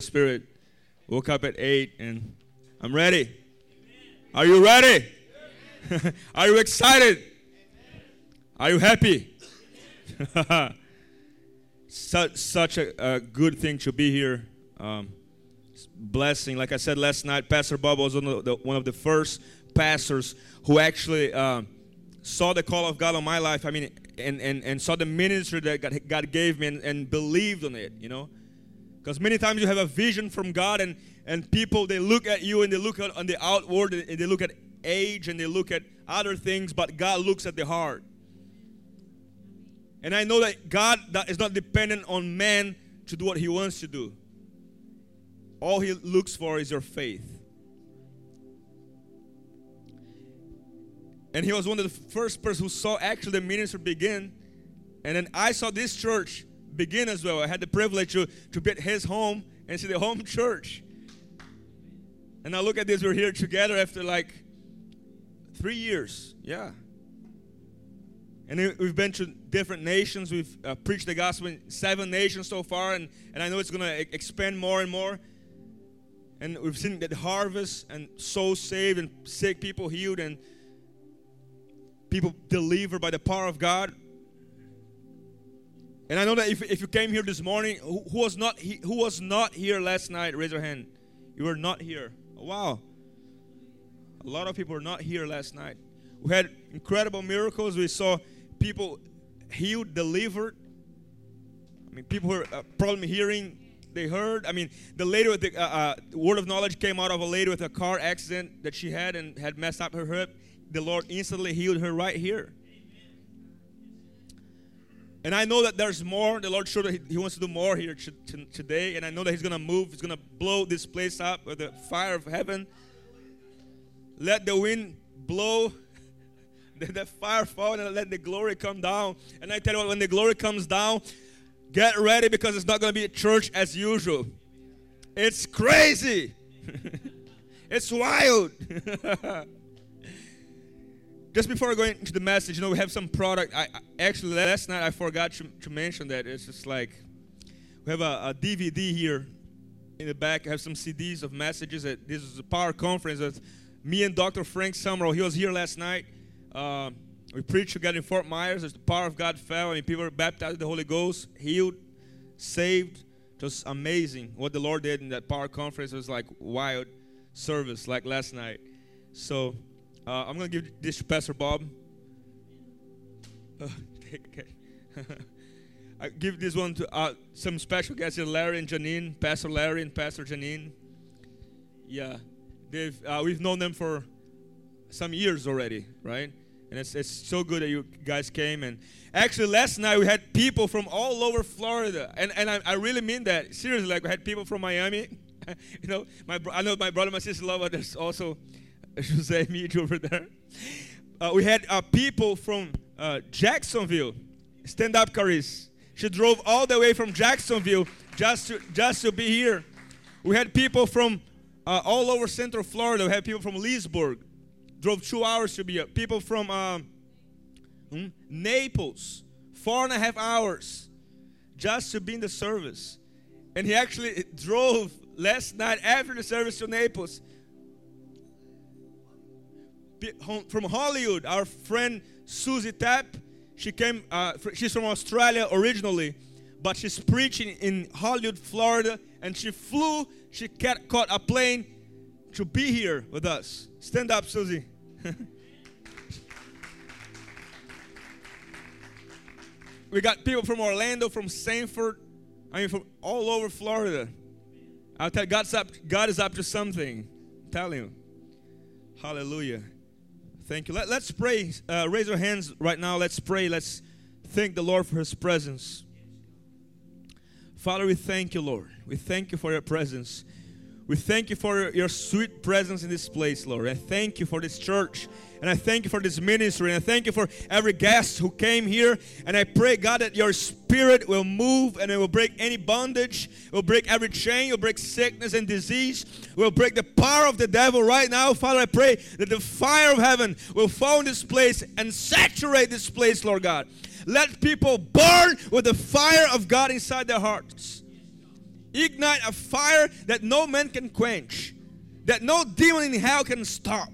Spirit. Woke up at 8 and I'm ready. Are you ready? Are you excited? Are you happy? such, such a, a, good thing to be here. Um, blessing. Like I said last night, Pastor Bob was one of the, one of the first pastors who actually um, saw the call of God on my life. I mean, and, and, and saw the ministry that God, God gave me and, and believed on it, you know. Because many times you have a vision from God, and, and people they look at you and they look at on the outward and they look at age and they look at other things, but God looks at the heart. And I know that God that is not dependent on man to do what He wants to do. All He looks for is your faith. And he was one of the first person who saw actually the ministry begin. And then I saw this church begin as well. I had the privilege to, to be at his home and see the home church. And now look at this, we're here together after like three years. Yeah. And we've been to different nations. We've uh, preached the gospel in seven nations so far, and, and I know it's going to expand more and more. And we've seen that harvest and souls saved and sick people healed and people delivered by the power of God. And I know that if, if you came here this morning, who, who was not he, who was not here last night? Raise your hand. You were not here. Oh, wow. A lot of people were not here last night. We had incredible miracles. We saw people healed, delivered. I mean, people were uh, problem hearing, they heard. I mean, the lady with the uh, uh, word of knowledge came out of a lady with a car accident that she had and had messed up her hip. The Lord instantly healed her right here. And I know that there's more. The Lord showed that He wants to do more here today. And I know that He's going to move. He's going to blow this place up with the fire of heaven. Let the wind blow. The fire fall and let the glory come down. And I tell you what, when the glory comes down, get ready because it's not going to be church as usual. It's crazy. it's wild. just before going into the message, you know, we have some product. I, I actually last night I forgot to, to, mention that. It's just like we have a, a, DVD here in the back. I have some CDs of messages. That this is a power conference with me and Dr. Frank Summerall. He was here last night. Uh, we preached together in Fort Myers. As the power of God fell. I mean, people were baptized with the Holy Ghost, healed, saved. Just amazing what the Lord did in that power conference. It was like wild service, like last night. So uh, I'm going to give this to Pastor Bob. Uh, I give this one to uh, some special guests Larry and Janine, Pastor Larry and Pastor Janine. Yeah, they've uh, we've known them for some years already, right? And it's it's so good that you guys came. And actually, last night we had people from all over Florida, and and I, I really mean that seriously. Like we had people from Miami. you know, my I know my brother, my sister love, there's also Jose meet over there. Uh, we had uh, people from uh, Jacksonville, stand up, Caris. She drove all the way from Jacksonville just to just to be here. We had people from uh, all over Central Florida. We had people from Leesburg, drove two hours to be here. People from um, hmm, Naples, four and a half hours just to be in the service. And he actually drove last night after the service to Naples from Hollywood, our friend Susie Tapp. She came. Uh, she's from Australia originally, but she's preaching in Hollywood, Florida, and she flew. She caught a plane to be here with us. Stand up, Susie. we got people from Orlando, from Sanford, I mean, from all over Florida. I'll tell God's up, God is up to something. I'm telling you. Hallelujah. Thank you. Let, us pray. Uh, raise our hands right now. Let's pray. Let's thank the Lord for His presence. Father, we thank you, Lord. We thank you for your presence. We thank you for your sweet presence in this place, Lord. I thank you for this church. And I thank you for this ministry. And I thank you for every guest who came here. And I pray, God, that your spirit will move and it will break any bondage. It will break every chain. It will break sickness and disease. It will break the power of the devil right now. Father, I pray that the fire of heaven will fall in this place and saturate this place, Lord God. Let people burn with the fire of God inside their hearts Ignite a fire that no man can quench, that no demon in hell can stop.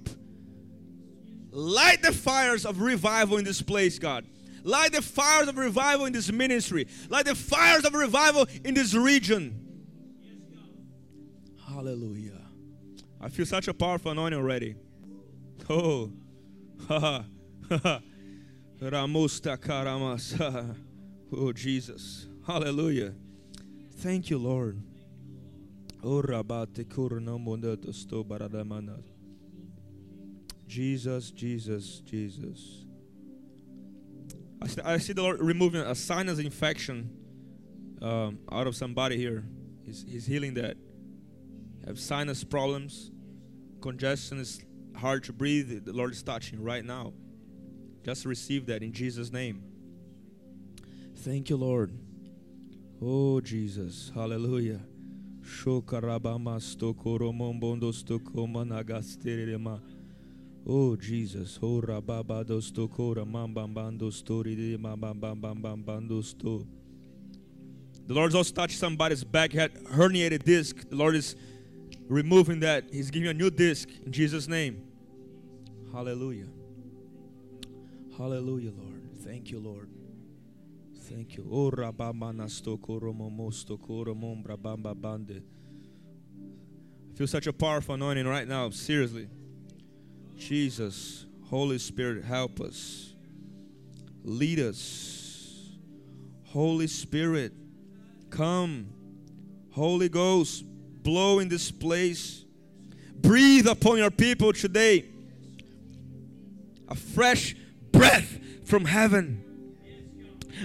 Light the fires of revival in this place, God. Light the fires of revival in this ministry. Light the fires of revival in this region. Hallelujah. I feel such a powerful anointing already. Oh, Ramusta karamas. Oh, Jesus. Hallelujah. Thank you, Lord. Oh. Jesus, Jesus, Jesus. I see, I see the Lord removing a sinus infection um, out of somebody here. He's, he's healing that. Have sinus problems, congestion is hard to breathe. The Lord is touching right now. Just receive that in Jesus' name. Thank you, Lord. Oh, Jesus. Hallelujah. Oh Jesus, oh rababa sto kora mambambando story de mambambambambando sto. The Lord's also touched somebody's back, had herniated disc. The Lord is removing that. He's giving you a new disc in Jesus' name. Hallelujah. Hallelujah, Lord. Thank you, Lord. Thank you. Oh rabamana sto koro momosto koro mombra bamba bande. I feel such a powerful anointing right now, seriously. Jesus, Holy Spirit, help us. Lead us. Holy Spirit, come. Holy Ghost, blow in this place. Breathe upon your people today. A fresh breath from heaven.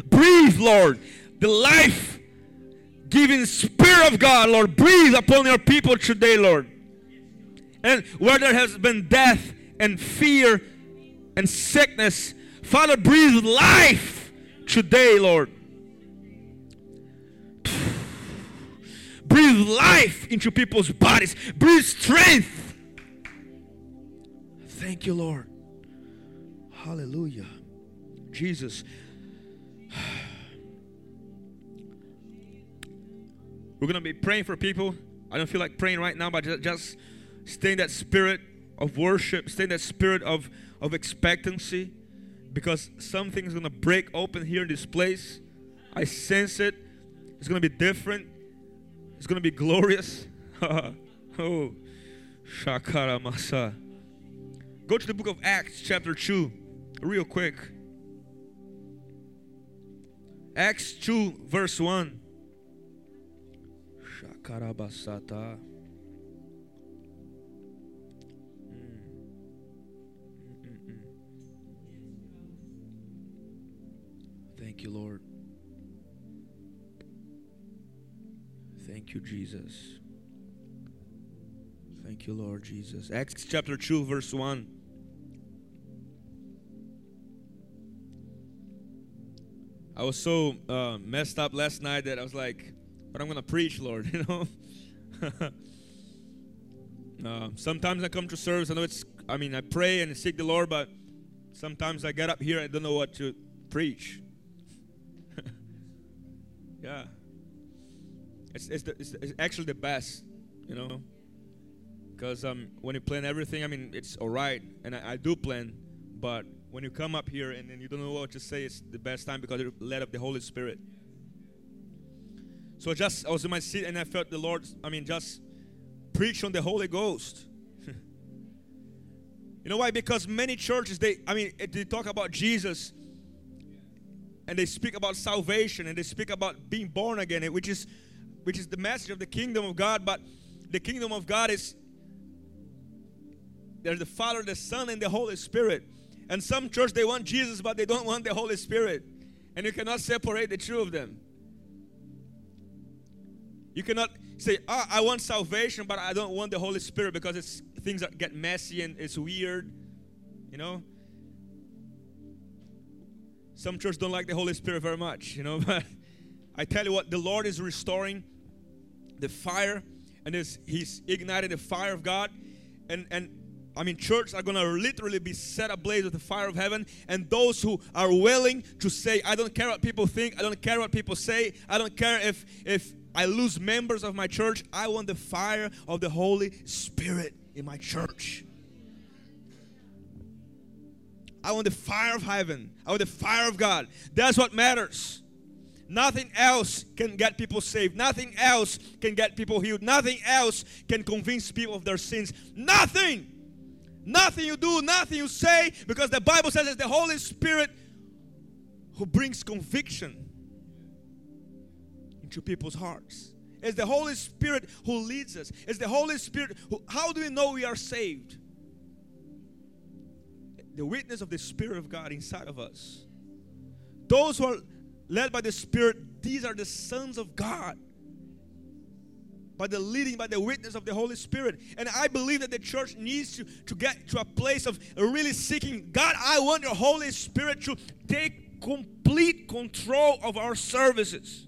Breathe, Lord, the life giving Spirit of God, Lord. Breathe upon your people today, Lord. And where there has been death, and fear and sickness. Father, breathe life today, Lord. Breathe life into people's bodies. Breathe strength. Thank you, Lord. Hallelujah. Jesus. We're going to be praying for people. I don't feel like praying right now, but just stay in that spirit of worship, stay in that spirit of, of expectancy because something's going to break open here in this place. I sense it. It's going to be different. It's going to be glorious. oh, Shakara Masa. Go to the book of Acts, chapter 2, real quick. Acts 2, verse 1. Shakara Basata. Hmm. Thank you, Lord. Thank you, Jesus. Thank you, Lord Jesus. Acts chapter 2, verse 1. I was so uh, messed up last night that I was like, but I'm to preach, Lord, you know? uh, sometimes I come to service, I know it's, I mean, I pray and seek the Lord, but sometimes I get up here, and I don't know what to preach. Yeah. It's, it's, the, it's, it's actually the best, you know. Because um, when you plan everything, I mean, it's all right. And I, I do plan. But when you come up here and then you don't know what to say, it's the best time because you're led of the Holy Spirit. So just, I was in my seat and I felt the Lord, I mean, just preach on the Holy Ghost. you know why? Because many churches, they, I mean, they talk about Jesus and they speak about salvation and they speak about being born again, which is which is the message of the kingdom of God. But the kingdom of God is there's the Father, the Son, and the Holy Spirit. And some church they want Jesus, but they don't want the Holy Spirit. And you cannot separate the two of them. You cannot say, oh, I want salvation, but I don't want the Holy Spirit because it's things that get messy and it's weird. You know? Some churches don't like the Holy Spirit very much, you know, but I tell you what, the Lord is restoring the fire and is He's ignited the fire of God. And and I mean, church are gonna literally be set ablaze with the fire of heaven. And those who are willing to say, I don't care what people think, I don't care what people say, I don't care if if I lose members of my church. I want the fire of the Holy Spirit in my church. I want the fire of heaven. I want the fire of God. That's what matters. Nothing else can get people saved. Nothing else can get people healed. Nothing else can convince people of their sins. Nothing. Nothing you do, nothing you say, because the Bible says it's the Holy Spirit who brings conviction into people's hearts. It's the Holy Spirit who leads us. It's the Holy Spirit who, how do we know we are saved? The witness of the Spirit of God inside of us. Those who are led by the Spirit, these are the sons of God. By the leading, by the witness of the Holy Spirit. And I believe that the church needs to, to get to a place of really seeking God, I want your Holy Spirit to take complete control of our services.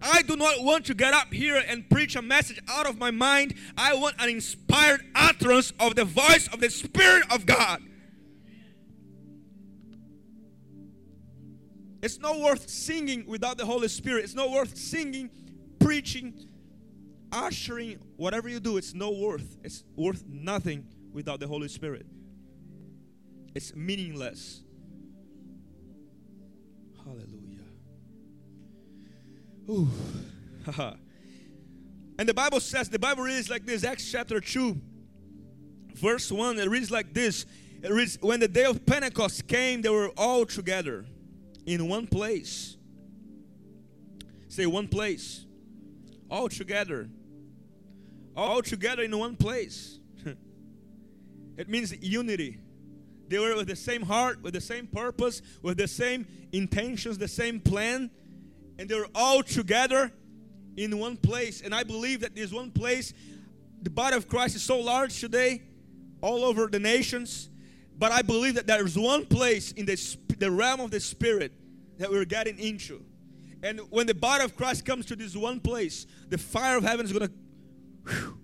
I do not want to get up here and preach a message out of my mind. I want an inspired utterance of the voice of the Spirit of God. It's not worth singing without the Holy Spirit. It's not worth singing, preaching, ushering, whatever you do. It's no worth. It's worth nothing without the Holy Spirit. It's meaningless. Hallelujah. Ooh. and the Bible says, the Bible reads like this Acts chapter 2, verse 1. It reads like this. It reads, When the day of Pentecost came, they were all together in one place. Say one place. All together. All together in one place. it means unity. They were with the same heart, with the same purpose, with the same intentions, the same plan, and they were all together in one place. And I believe that this one place, the body of Christ is so large today, all over the nations. But I believe that there is one place in the, the realm of the Spirit that we're getting into. And when the body of Christ comes to this one place, the fire of heaven is going to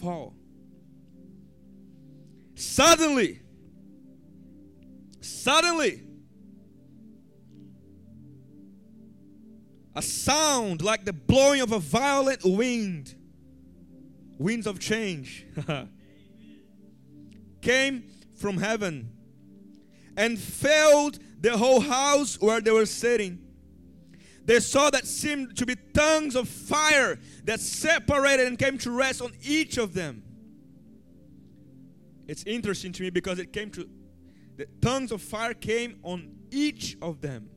fall. Suddenly, suddenly, a sound like the blowing of a violent wind, winds of change, came from heaven and filled the whole house where they were sitting. They saw that seemed to be tongues of fire that separated and came to rest on each of them. It's interesting to me because it came to the tongues of fire came on each of them.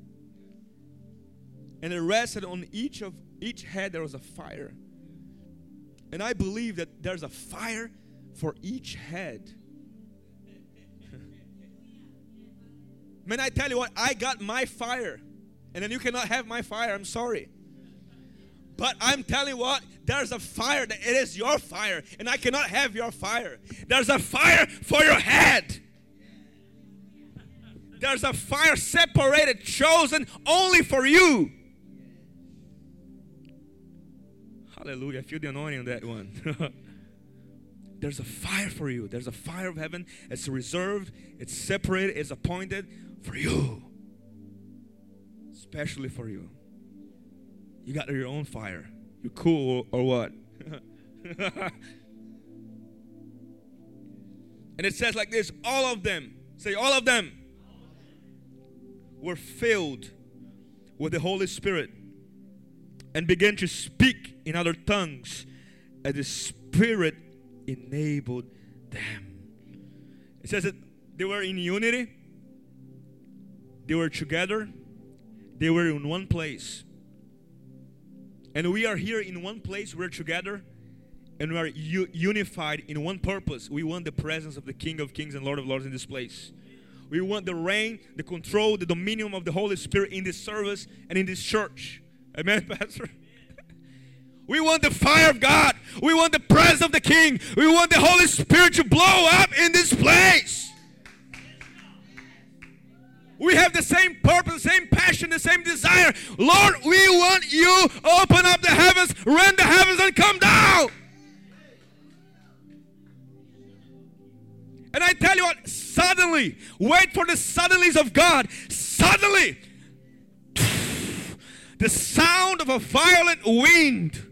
And it rested on each of each head there was a fire. And I believe that there's a fire for each head. Man, I tell you what, I got my fire. And then you cannot have my fire. I'm sorry. But I'm telling you what, there's a fire that it is your fire, and I cannot have your fire. There's a fire for your head. There's a fire separated, chosen only for you. Hallelujah. I feel the anointing on that one. There's a fire for you. There's a fire of heaven. It's reserved, it's separated, it's appointed for you. Especially for you. You got your own fire. You cool or, what? and it says like this all of them, say, all of them were filled with the Holy Spirit and began to speak in other tongues as the Spirit enabled them. It says that they were in unity they were together, they were in one place. And we are here in one place, we're together, and we are unified in one purpose. We want the presence of the King of Kings and Lord of Lords in this place. We want the reign, the control, the dominion of the Holy Spirit in this service and in this church. Amen, Pastor? We want the fire of God. We want the presence of the King. We want the Holy Spirit to blow up in this place. We have the same purpose, the same passion, the same desire. Lord, we want you open up the heavens, rend the heavens, and come down. And I tell you what, suddenly, wait for the suddenlies of God. Suddenly, the sound of a violent wind.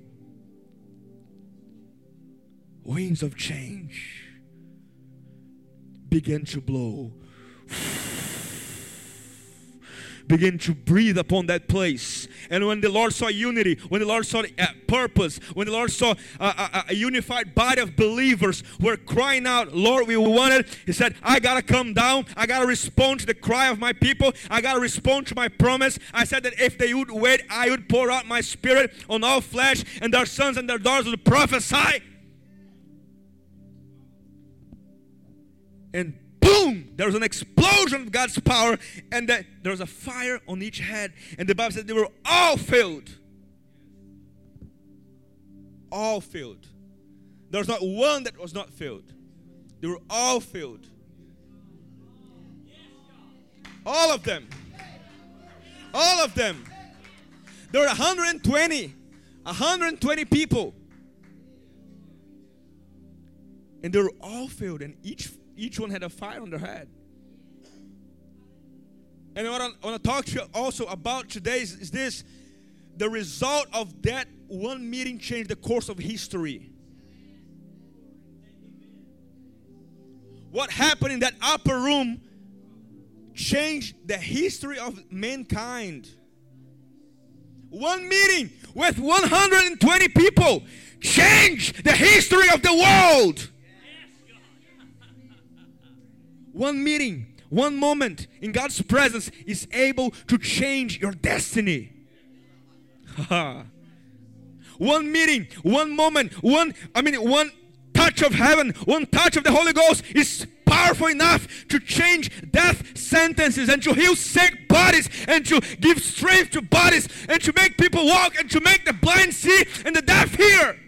Winds of change begin to blow begin to breathe upon that place. And when the Lord saw unity, when the Lord saw uh, purpose, when the Lord saw a, a unified body of believers were crying out, Lord, we want it. He said, I got to come down. I got to respond to the cry of my people. I got to respond to my promise. I said that if they would wait, I would pour out my spirit on all flesh, and their sons and their daughters would prophesy. And boom, there was an explosion of God's power, and that there was a fire on each head. And the Bible said they were all filled. All filled. There was not one that was not filled. They were all filled. All of them. All of them. There were 120. 120 people. And they were all filled, and each each one had a fire on their head. And what I want to talk to you also about today is, is this the result of that one meeting changed the course of history. What happened in that upper room changed the history of mankind. One meeting with 120 people changed the history of the world. One meeting, one moment in God's presence is able to change your destiny. one meeting, one moment, one, I mean, one touch of heaven, one touch of the Holy Ghost is powerful enough to change death sentences and to heal sick bodies and to give strength to bodies and to make people walk and to make the blind see and the deaf hear.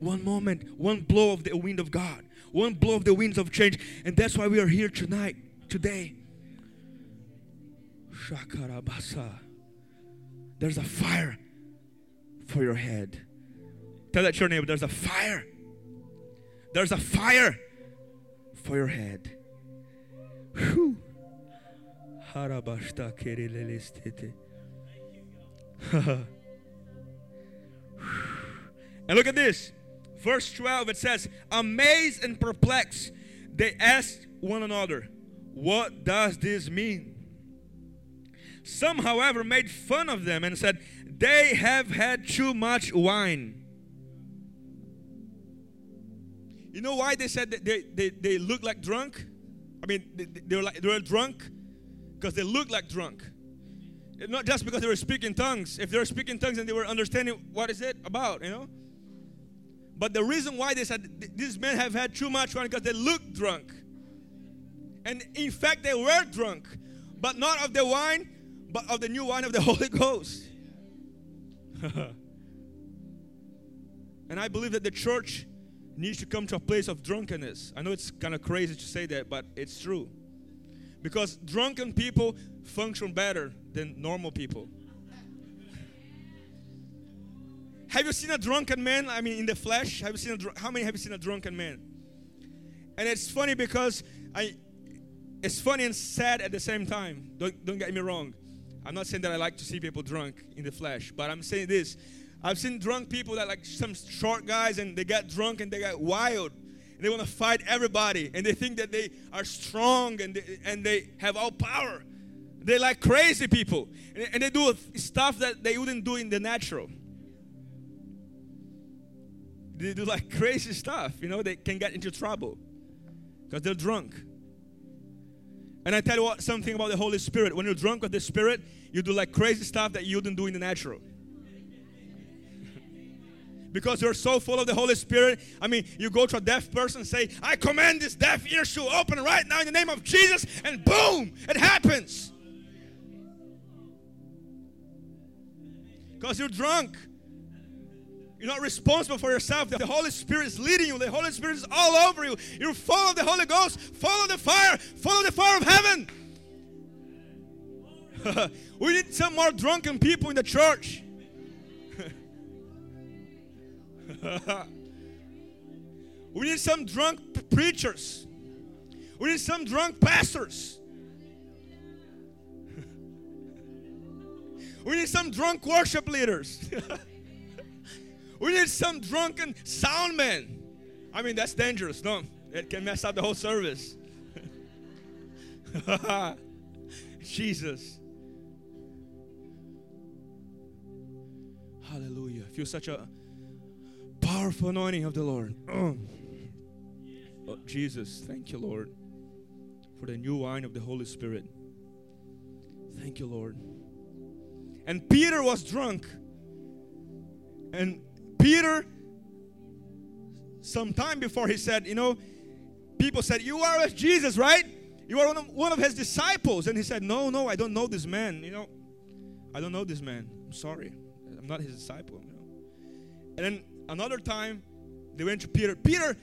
One moment, one blow of the wind of God one blow of the winds of change. And that's why we are here tonight, today. Shakarabasa. There's a fire for your head. Tell that your neighbor, there's a fire. There's a fire for your head. Whew. and look at this verse 12, it says, Amazed and perplexed, they asked one another, What does this mean? Some, however, made fun of them and said, They have had too much wine. You know why they said that they, they, they look like drunk? I mean, they, they were, like, they were drunk because they looked like drunk. Not just because they were speaking tongues. If they were speaking tongues and they were understanding what is it about, you know? But the reason why they said these men have had too much wine because they looked drunk. And in fact, they were drunk, but not of the wine, but of the new wine of the Holy Ghost. and I believe that the church needs to come to a place of drunkenness. I know it's kind of crazy to say that, but it's true. Because drunken people function better than normal people. Have you seen a drunken man? I mean, in the flesh, have you seen a, how many have you seen a drunken man? And it's funny because I, it's funny and sad at the same time. Don't, don't get me wrong. I'm not saying that I like to see people drunk in the flesh, but I'm saying this. I've seen drunk people that like some short guys and they get drunk and they get wild. And they want to fight everybody and they think that they are strong and they, and they have all power. They like crazy people and, and they do stuff that they wouldn't do in the natural they do like crazy stuff. You know, they can get into trouble because they're drunk. And I tell you what, something about the Holy Spirit. When you're drunk with the Spirit, you do like crazy stuff that you wouldn't do in the natural. because you're so full of the Holy Spirit. I mean, you go to a deaf person say, I command this deaf ear to open right now in the name of Jesus, and boom, it happens. Because you're drunk. You're not responsible for yourself. The Holy Spirit is leading you. The Holy Spirit is all over you. You follow the Holy Ghost, follow the fire, follow the fire of heaven. we need some more drunken people in the church. we need some drunk preachers. We need some drunk pastors. We need some drunk worship leaders. We need some drunken sound men. I mean, that's dangerous. No, it can mess up the whole service. Jesus. Hallelujah. Feel such a powerful anointing of the Lord. Oh. oh, Jesus, thank you, Lord, for the new wine of the Holy Spirit. Thank you, Lord. And Peter was drunk. And Peter, some time before, he said, You know, people said, You are with Jesus, right? You are one of, one of his disciples. And he said, No, no, I don't know this man. You know, I don't know this man. I'm sorry. I'm not his disciple. You know. And then another time, they went to Peter. Peter,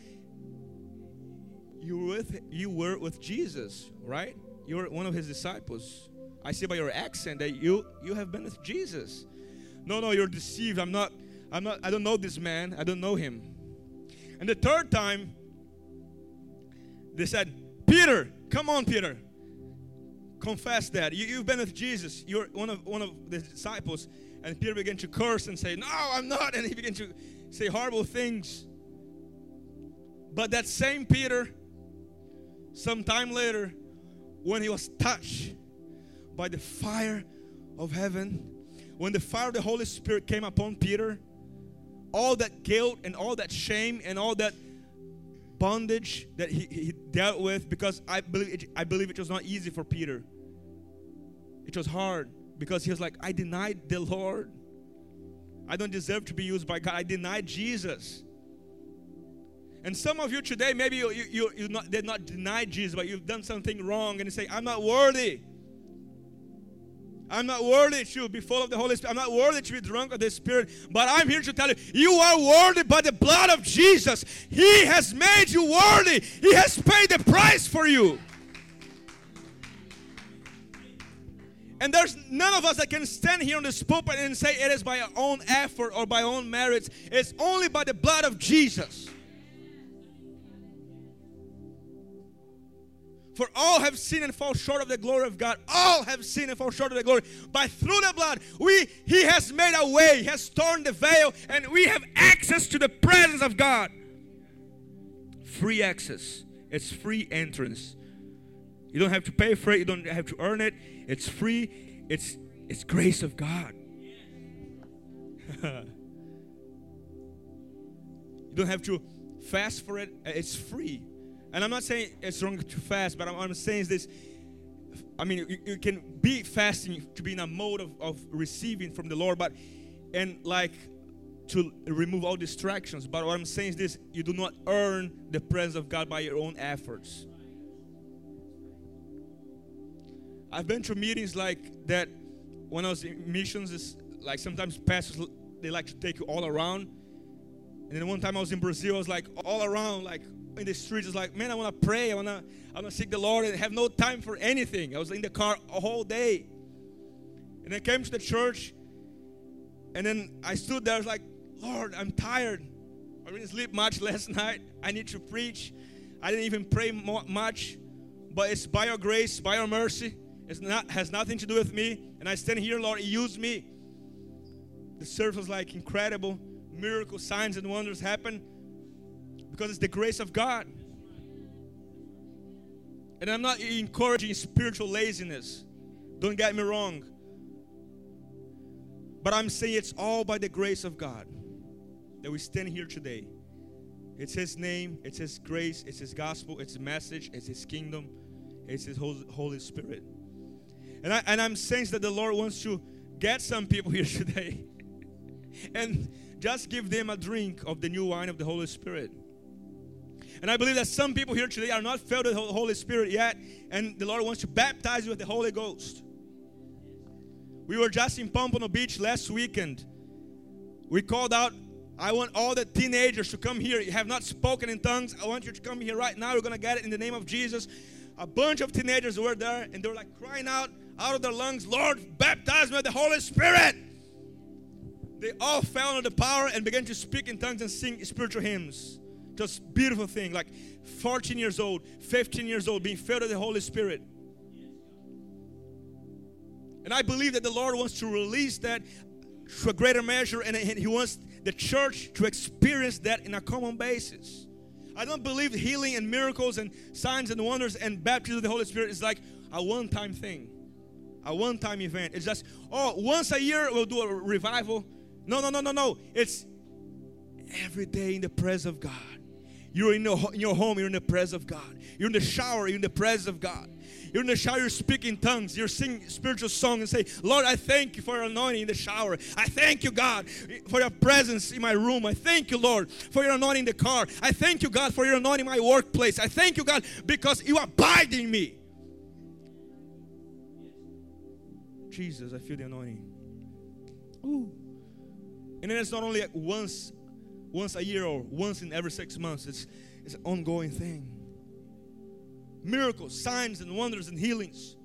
you were with you were with Jesus, right? You were one of his disciples. I see by your accent that you you have been with Jesus. No, no, you're deceived. I'm not. I'm not. I don't know this man. I don't know him. And the third time, they said, Peter, come on, Peter. Confess that. You, you've been with Jesus. You're one of one of the disciples. And Peter began to curse and say, No, I'm not. And he began to say horrible things. But that same Peter, some time later, when he was touched by the fire of heaven, when the fire of the Holy Spirit came upon Peter, all that guilt and all that shame and all that bondage that he, he dealt with, because I believe, it, I believe it was not easy for Peter. It was hard because he was like, I denied the Lord. I don't deserve to be used by God. I denied Jesus. And some of you today, maybe you, you, you, not, did not deny Jesus, but you've done something wrong and you say, I'm not worthy. I'm not worthy to be full of the Holy Spirit. I'm not worthy to be drunk of the Spirit. But I'm here to tell you, you are worthy by the blood of Jesus. He has made you worthy, He has paid the price for you. And there's none of us that can stand here on this pulpit and say it is by our own effort or by our own merits. It's only by the blood of Jesus. For all have sinned and fall short of the glory of God. All have sinned and fall short of the glory. But through the blood, we He has made a way, He has torn the veil, and we have access to the presence of God. Free access. It's free entrance. You don't have to pay for it, you don't have to earn it. It's free. It's it's grace of God. you don't have to fast for it. It's free. And I'm not saying it's wrong to fast, but I'm, I'm saying is this. I mean, you, you, can be fasting to be in a mode of, of receiving from the Lord, but and like to remove all distractions. But what I'm saying is this: you do not earn the presence of God by your own efforts. I've been to meetings like that when I was in missions. Is like sometimes pastors they like to take you all around. And then one time I was in Brazil, I was like all around, like in the streets. It's like, man, I want to pray. I want to, I want to seek the Lord and have no time for anything. I was in the car a whole day. And I came to the church, and then I stood there. I was like, Lord, I'm tired. I didn't sleep much last night. I need to preach. I didn't even pray much, but it's by your grace, by your mercy. It's not has nothing to do with me. And I stand here, Lord, use me. The service was like incredible. Miracle signs and wonders happen because it's the grace of God. And I'm not encouraging spiritual laziness. Don't get me wrong. But I'm saying it's all by the grace of God that we stand here today. It's His name, it's His grace, it's His gospel, it's His message, it's His kingdom, it's His Holy Spirit. And, I, and I'm saying that the Lord wants to get some people here today and just give them a drink of the new wine of the Holy Spirit. And I believe that some people here today are not filled with the Holy Spirit yet, and the Lord wants to baptize you with the Holy Ghost. We were just in Pompano Beach last weekend. We called out, I want all the teenagers to come here. You have not spoken in tongues. I want you to come here right now. We're going to get it in the name of Jesus. A bunch of teenagers were there, and they were like crying out out of their lungs, Lord, baptize me with the Holy Spirit. They all fell under the power and began to speak in tongues and sing spiritual hymns. Just beautiful thing, like 14 years old, 15 years old, being filled with the Holy Spirit. And I believe that the Lord wants to release that to a greater measure, and He wants the church to experience that in a common basis. I don't believe healing and miracles and signs and wonders and baptism of the Holy Spirit is like a one time thing, a one time event. It's just, oh, once a year we'll do a revival. No, no, no, no, no. It's every day in the presence of God. You're in, in your home, you're in the presence of God. You're in the shower, you're in the presence of God. You're in the shower, you're speaking tongues, you're singing spiritual song and say, Lord, I thank you for your anointing in the shower. I thank you, God, for your presence in my room. I thank you, Lord, for your anointing in the car. I thank you, God, for your anointing in my workplace. I thank you, God, because you abide in me. Jesus, I feel the anointing. Ooh. And then it's not only once, once a year or once in every six months. It's it's an ongoing thing miracles, signs, and wonders and healings.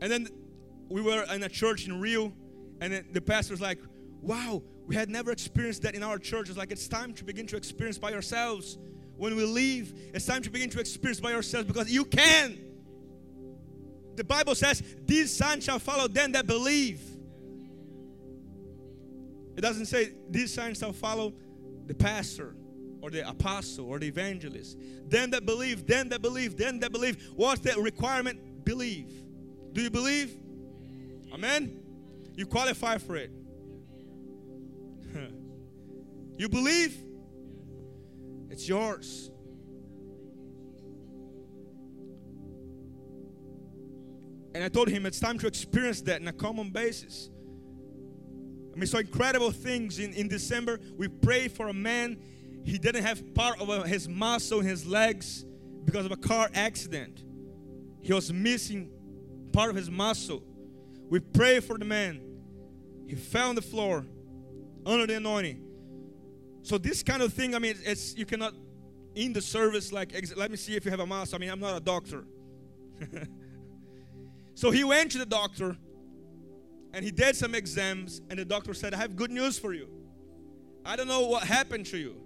And then we were in a church in Rio, and the pastor was like, Wow, we had never experienced that in our church. It's like it's time to begin to experience by ourselves. When we leave, it's time to begin to experience by ourselves because you can. The Bible says, These signs shall follow them that believe. It doesn't say, These signs shall follow the pastor or the apostle or the evangelist. Them that believe, them that believe, them that believe. What's the requirement? Believe. Do you believe? Amen? You qualify for it. you believe? It's yours. And I told him it's time to experience that on a common basis. I mean, so incredible things in, in December. We prayed for a man he didn't have part of his muscle in his legs because of a car accident. He was missing part of his muscle. We prayed for the man. He fell on the floor under the anointing. So this kind of thing, I mean, it's you cannot in the service like let me see if you have a muscle. I mean, I'm not a doctor. so he went to the doctor and he did some exams and the doctor said, "I have good news for you. I don't know what happened to you,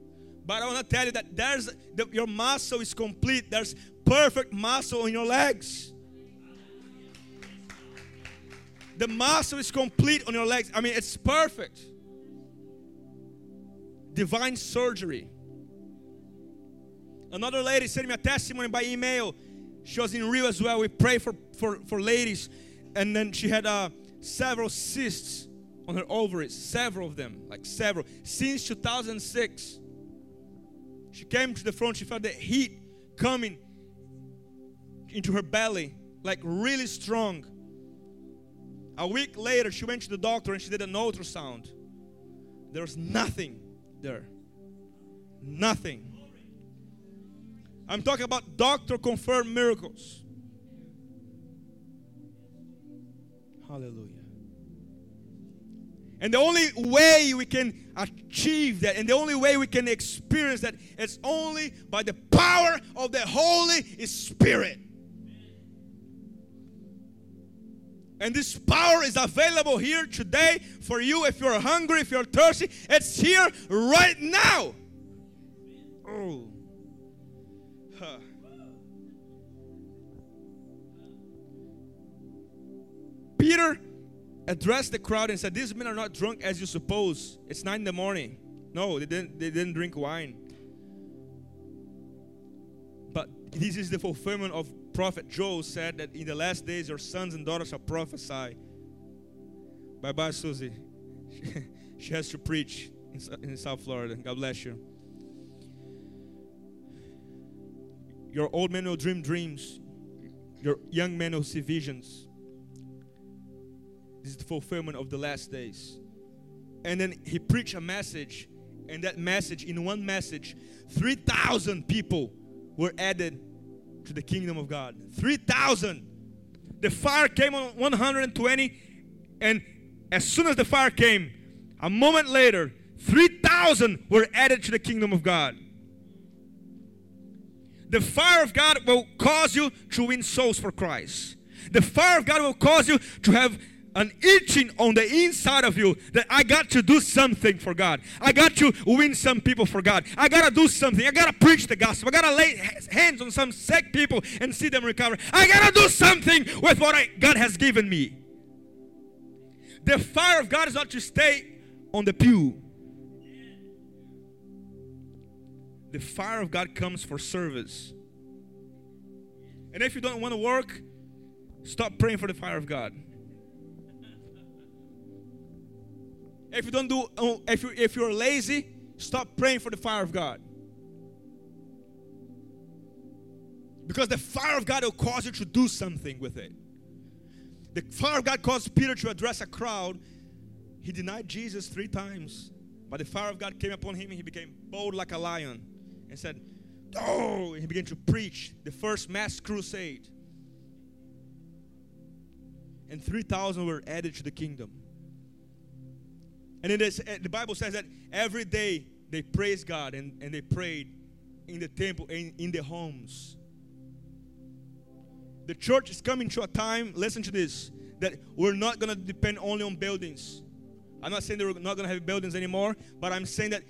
but I want to tell you that there's the, your muscle is complete. There's perfect muscle in your legs. The muscle is complete on your legs. I mean, it's perfect. Divine surgery. Another lady sent me a testimony by email. She was in Rio as well. We pray for, for, for ladies. And then she had uh, several cysts on her ovaries, several of them, like several, since 2006. She came to the front, she felt the heat coming into her belly, like really strong. A week later, she went to the doctor and she did an ultrasound. There was nothing there. Nothing. I'm talking about doctor confirmed miracles. Hallelujah. And the only way we can achieve that and the only way we can experience that is only by the power of the Holy Spirit. And this power is available here today for you if you're hungry, if you're thirsty. It's here right now. Oh. Huh. Peter addressed the crowd and said, These men are not drunk as you suppose. It's nine in the morning. No, they didn't, they didn't drink wine. But this is the fulfillment of prophet Joel said that in the last days your sons and daughters shall prophesy. Bye bye, Susie. she has to preach in South Florida. God bless you. Your old men will dream dreams, your young men will see visions. This is the fulfillment of the last days. And then he preached a message, and that message, in one message, 3,000 people were added to the kingdom of God. 3,000. The fire came on 120, and as soon as the fire came, a moment later, 3,000 were added to the kingdom of God. The fire of God will cause you to win souls for Christ. The fire of God will cause you to have an itching on the inside of you that I got to do something for God. I got to win some people for God. I got to do something. I got to preach the gospel. I got to lay hands on some sick people and see them recover. I got to do something with what I, God has given me. The fire of God is not to stay on the pew. The fire of God comes for service. And if you don't want to work, stop praying for the fire of God. If you don't do, oh, if you if you're lazy, stop praying for the fire of God. Because the fire of God will cause you to do something with it. The fire of God caused Peter to address a crowd. He denied Jesus three times, but the fire of God came upon him and he became bold like a lion and said, Oh, and he began to preach the first mass crusade. And 3,000 were added to the kingdom. And is, eh, the Bible says that every day they praised God and, and they prayed in the temple and in the homes. The church is coming to a time, listen to this, that we're not going to depend only on buildings. I'm not saying that we're not going to have buildings anymore, but I'm saying that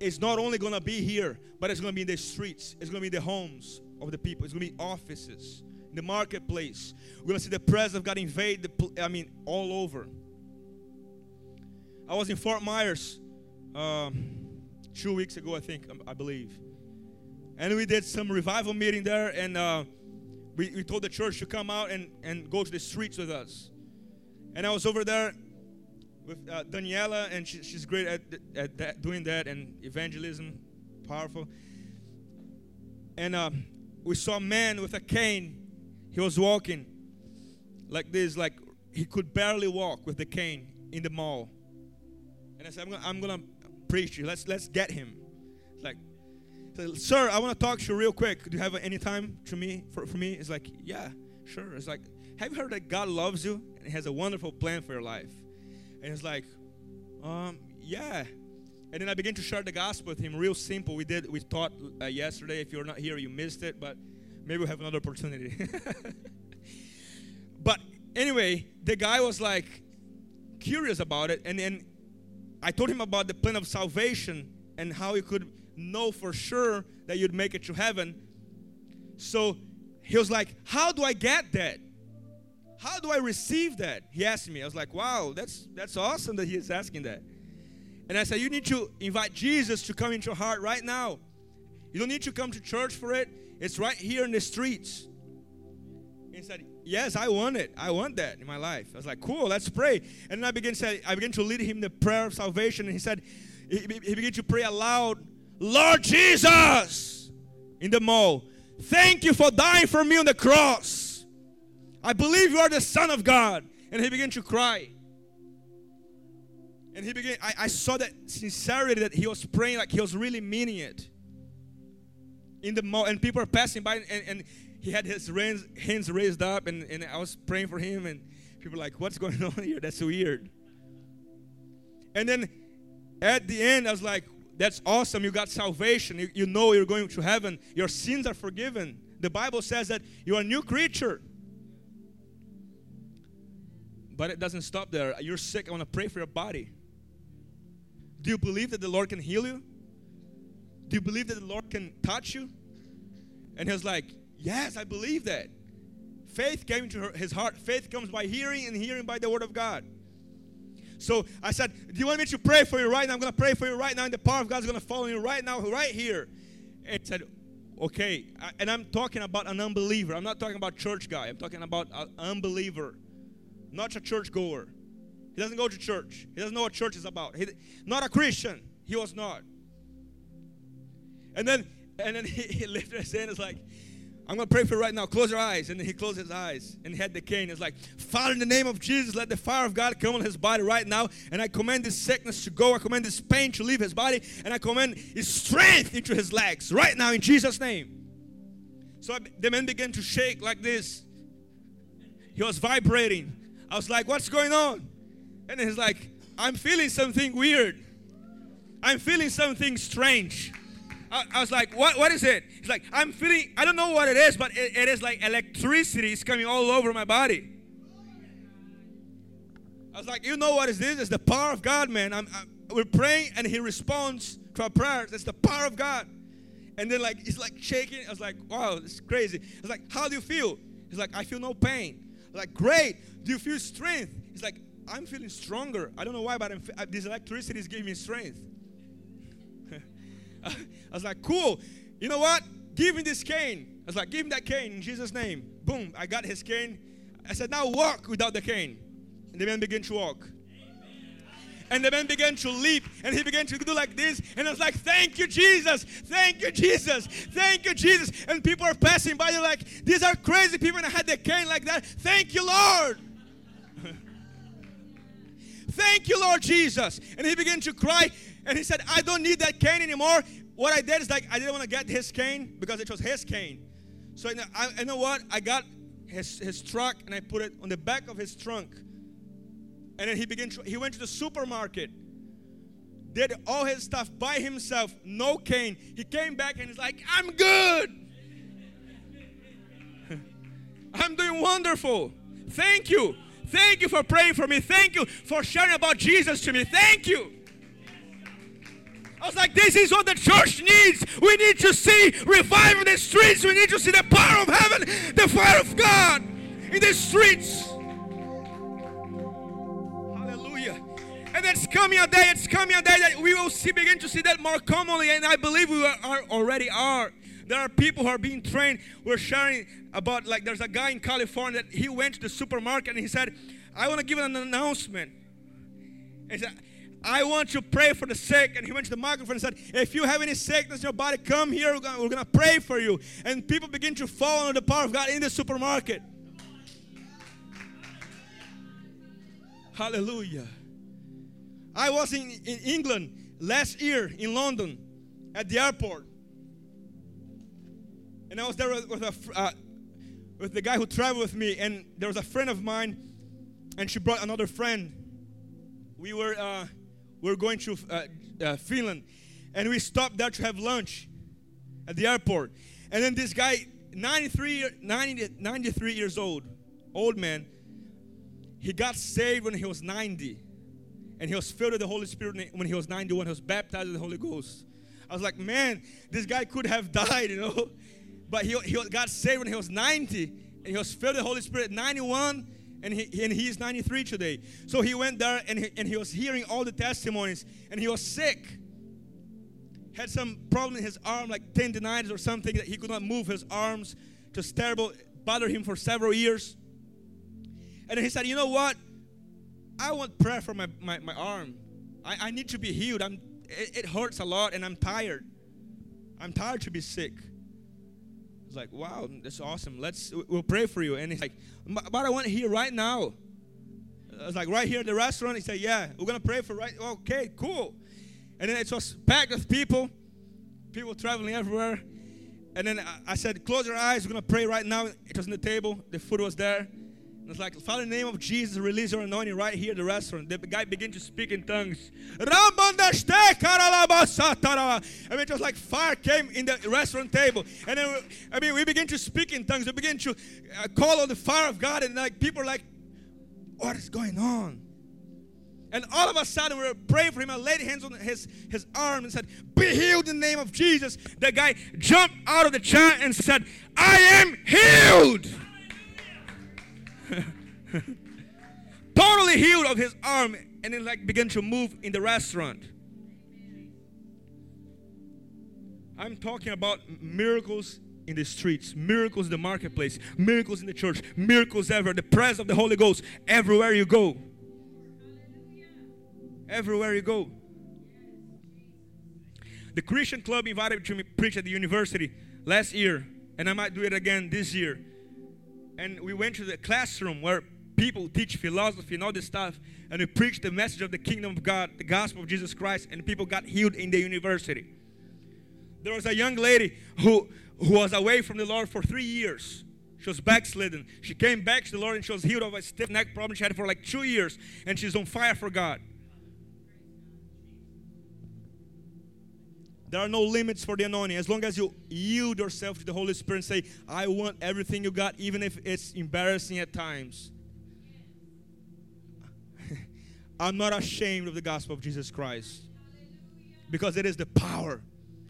it's not only going to be here, but it's going to be in the streets, it's going to be in the homes of the people, it's going to be offices, in the marketplace. We're going to see the presence of God invade the, I mean, all over. I was in Fort Myers um, two weeks ago, I think, um, I believe. And we did some revival meeting there, and uh, we, we told the church to come out and, and go to the streets with us. And I was over there with uh, Daniela, and she, she's great at, at that, doing that and evangelism, powerful. And uh, we saw a man with a cane. He was walking like this, like he could barely walk with the cane in the mall. And I said, I'm gonna, I'm gonna preach you. Let's let's get him. It's like, sir, I want to talk to you real quick. Do you have any time to me for, for me? It's like, yeah, sure. It's like, have you heard that God loves you and has a wonderful plan for your life? And it's like, um, yeah. And then I began to share the gospel with him, real simple. We did, we taught uh, yesterday. If you're not here, you missed it, but maybe we'll have another opportunity. but anyway, the guy was like curious about it, and then I told him about the plan of salvation and how he could know for sure that you'd make it to heaven. So he was like, How do I get that? How do I receive that? He asked me. I was like, Wow, that's that's awesome that he is asking that. And I said, You need to invite Jesus to come into your heart right now. You don't need to come to church for it. It's right here in the streets. He said, Yes, I want it. I want that in my life. I was like, cool, let's pray. And then I began to say, I began to lead him the prayer of salvation. And he said, he, he began to pray aloud, Lord Jesus, in the mall. Thank you for dying for me on the cross. I believe you are the Son of God. And he began to cry. And he began, I, I saw that sincerity that he was praying like he was really meaning it. In the mall, and people are passing by, and, and he had his hands raised up, and, and I was praying for him, and people were like, What's going on here? That's weird. And then at the end, I was like, That's awesome. You got salvation. You, you know you're going to heaven. Your sins are forgiven. The Bible says that you're a new creature. But it doesn't stop there. You're sick. I want to pray for your body. Do you believe that the Lord can heal you? Do you believe that the Lord can touch you? And he was like, Yes, I believe that. Faith came to his heart. Faith comes by hearing, and hearing by the word of God. So I said, Do you want me to pray for you right now? I'm going to pray for you right now, and the power of God is going to follow you right now, right here. And said, Okay. And I'm talking about an unbeliever. I'm not talking about church guy. I'm talking about an unbeliever, not a church goer. He doesn't go to church. He doesn't know what church is about. He, not a Christian. He was not. And then, and then he, he lifted his hand. It's like, I'm going to pray for you right now. Close your eyes. And he closed his eyes and he had the cane. It's like, Father, in the name of Jesus, let the fire of God come on his body right now. And I command this sickness to go. I command this pain to leave his body. And I command his strength into his legs right now in Jesus' name. So the man began to shake like this. He was vibrating. I was like, What's going on? And he's like, I'm feeling something weird. I'm feeling something strange. I, I, was like, what, what is it? He's like, I'm feeling, I don't know what it is, but it, it is like electricity is coming all over my body. I was like, you know what is this? It's the power of God, man. I'm, I'm, we're praying and he responds to our prayers. It's the power of God. And then like he's like shaking. I was like, wow, it's crazy. I was like, how do you feel? He's like, I feel no pain. Like, great. Do you feel strength? He's like, I'm feeling stronger. I don't know why, but I'm, uh, this electricity is giving me strength. I was like, cool. You know what? Give me this cane. I was like, give him that cane in Jesus' name. Boom, I got his cane. I said, now walk without the cane. And the man began to walk. And the man began to leap and he began to do like this. And I was like, Thank you, Jesus. Thank you, Jesus. Thank you, Jesus. And people are passing by. They're like, These are crazy people. And I had the cane like that. Thank you, Lord. Thank you, Lord Jesus. And he began to cry. And he said, I don't need that cane anymore. What I did is like, I didn't want to get his cane because it was his cane. So you know, I, you know what? I got his, his truck and I put it on the back of his trunk. And then he began to, he went to the supermarket, did all his stuff by himself, no cane. He came back and he's like, I'm good. I'm doing wonderful. Thank you. Thank you for praying for me. Thank you for sharing about Jesus to me. Thank you. I was like, this is what the church needs. We need to see revival in the streets. We need to see the power of heaven, the fire of God in the streets. Hallelujah. And it's coming a day, it's coming a day that we will see, begin to see that more commonly, and I believe we are, already are. There are people who are being trained. We're sharing about like there's a guy in California that he went to the supermarket and he said, I want to give an announcement. He said, I want to pray for the sick. And he went to the microphone and said, If you have any sickness in your body, come here. We're going, to pray for you. And people begin to fall under the power of God in the supermarket. Hallelujah. I was in, in England last year in London at the airport. And I was there with, with a, uh, with the guy who traveled with me, and there was a friend of mine, and she brought another friend. We were uh, we were going to uh, uh, Finland, and we stopped there to have lunch at the airport. And then this guy, 93, 90, 93 years old, old man, he got saved when he was 90. And he was filled with the Holy Spirit when he was 91. He was baptized with the Holy Ghost. I was like, man, this guy could have died, you know. But he, he got saved when he was 90. And he was filled with the Holy Spirit at 91. And, he, and he's 93 today. So he went there and he, and he was hearing all the testimonies. And he was sick. Had some problem in his arm, like tendonitis or something, that he could not move his arms. Just terrible. Bothered him for several years. And he said, You know what? I want prayer for my, my, my arm. I, I need to be healed. I'm, it, it hurts a lot and I'm tired. I'm tired to be sick. Like, wow, that's awesome. Let's we'll pray for you. And he's like, but I want to hear right now. I was like, right here at the restaurant. He said, yeah, we're gonna pray for right. Okay, cool. And then it was packed with people, people traveling everywhere. And then I said, close your eyes. We're gonna pray right now. It was on the table. The food was there. And it's like, Father, in the name of Jesus, release your anointing right here at the restaurant. The guy began to speak in tongues. I mean, it was like fire came in the restaurant table. And then, I mean, we begin to speak in tongues. We begin to uh, call on the fire of God. And like, people like, what is going on? And all of a sudden, we were praying for him. I laid hands on his, his arm and said, Be healed in the name of Jesus. The guy jumped out of the chair and said, I am healed. totally healed of his arm and then like began to move in the restaurant. I'm talking about miracles in the streets miracles in the marketplace miracles in the church miracles ever the presence of the holy ghost everywhere you go. Everywhere you go. The christian club invited me to preach at the university last year and i might do it again this year and we went to the classroom where people teach philosophy and all this stuff and we preached the message of the kingdom of god the gospel of jesus christ and people got healed in the university. There was a young lady who who was away from the lord for three years. She was backslidden. She came back to the lord and she was healed of a stiff neck problem she had for like two years and she's on fire for god There are no limits for the anointing. As long as you yield yourself to the Holy Spirit and say, I want everything you got, even if it's embarrassing at times. I'm not ashamed of the gospel of Jesus Christ because it is the power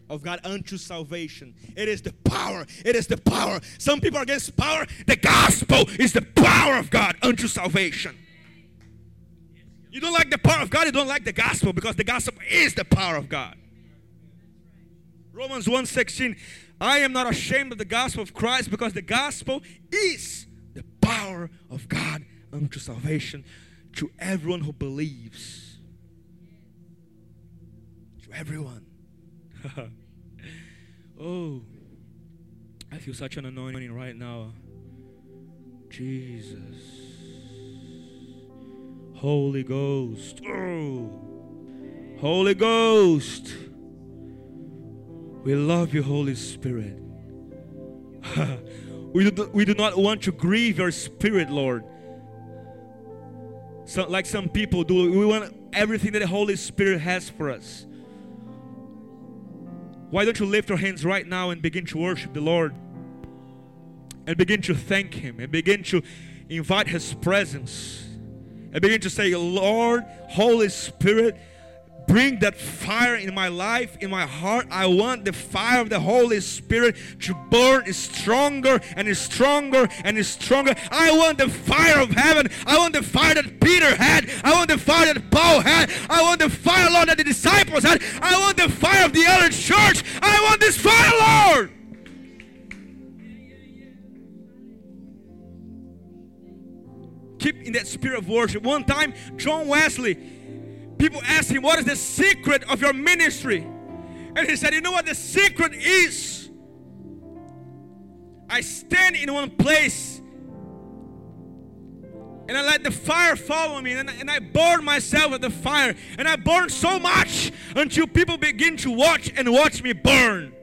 of God unto salvation. It is the power. It is the power. Some people are against power. The gospel is the power of God unto salvation. You don't like the power of God, you don't like the gospel because the gospel is the power of God. Romans 1:16 I am not ashamed of the gospel of Christ because the gospel is the power of God unto salvation to everyone who believes. To everyone. oh, I feel such an anointing right now. Jesus. Holy Ghost. Oh. Holy Ghost. We love you, Holy Spirit. we, do, we do not want to grieve your spirit, Lord. So, like some people do, we want everything that the Holy Spirit has for us. Why don't you lift your hands right now and begin to worship the Lord? And begin to thank Him and begin to invite His presence and begin to say, Lord, Holy Spirit, bring that fire in my life, in my heart. I want the fire of the Holy Spirit to burn stronger and stronger and stronger. I want the fire of heaven. I want the fire that Peter had. I want the fire that Paul had. I want the fire, Lord, that the disciples had. I want the fire of the early church. I want this fire, Lord. Keep in that spirit of worship. One time, John Wesley people asked him, What is the secret of your ministry? And he said, You know what the secret is? I stand in one place and I let the fire follow me and, and I burn myself with the fire and I burn so much until people begin to watch and watch me burn.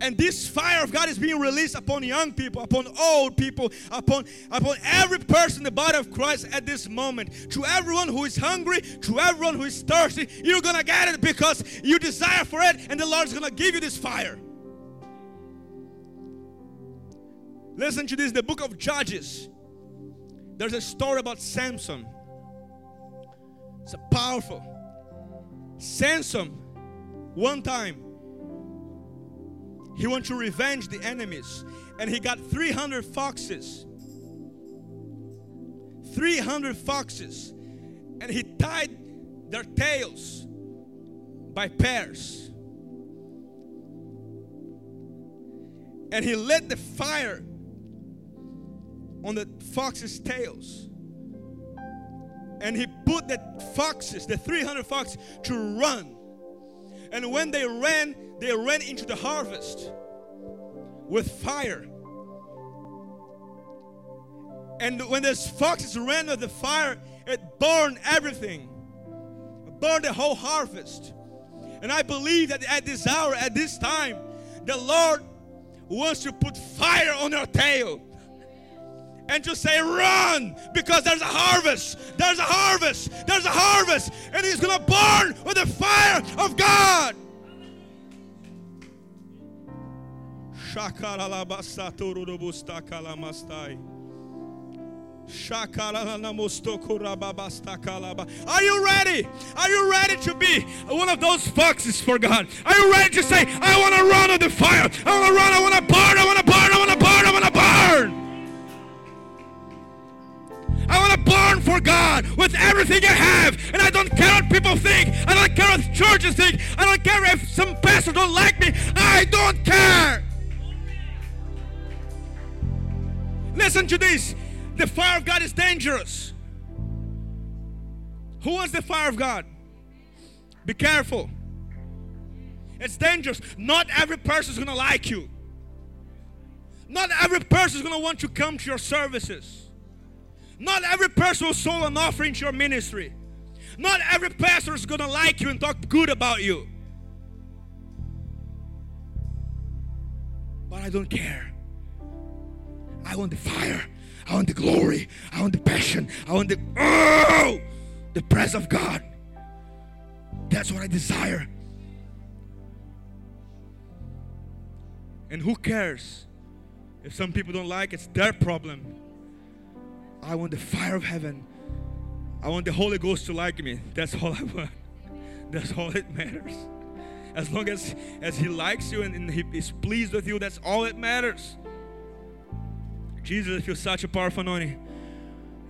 And this fire of God is being released upon young people, upon old people, upon, upon every person in the body of Christ at this moment. To everyone who is hungry, to everyone who is thirsty, you're going to get it because you desire for it, and the Lord's going to give you this fire. Listen to this the book of Judges. There's a story about Samson. It's a powerful. Samson, one time, he wanted to revenge the enemies. And he got 300 foxes. 300 foxes. And he tied their tails by pairs. And he lit the fire on the foxes' tails. And he put the foxes, the 300 foxes, to run. And when they ran, they ran into the harvest with fire. And when those foxes ran with the fire, it burned everything, it burned the whole harvest. And I believe that at this hour, at this time, the Lord wants to put fire on your tail and to say, Run, because there's a harvest, there's a harvest, there's a harvest, and He's gonna burn with the fire of God. Are you ready? Are you ready to be one of those foxes for God? Are you ready to say, I want to run on the fire? I want to run, I want to burn, I want to burn, I want to burn, I want to burn. I want to burn for God with everything I have. And I don't care what people think. I don't care what churches think. I don't care if some pastors don't like me. I don't care. Listen to this. The fire of God is dangerous. Who wants the fire of God? Be careful. It's dangerous. Not every person is going to like you. Not every person is going to want to come to your services. Not every person will sow an offering to your ministry. Not every pastor is going to like you and talk good about you. But I don't care. I want the fire. I want the glory. I want the passion. I want the oh, the presence of God. That's what I desire. And who cares if some people don't like it, it's their problem. I want the fire of heaven. I want the Holy Ghost to like me. That's all I want. That's all that matters. As long as, as He likes you and, and He is pleased with you, that's all that matters. Jesus, I feel such a powerful anointing.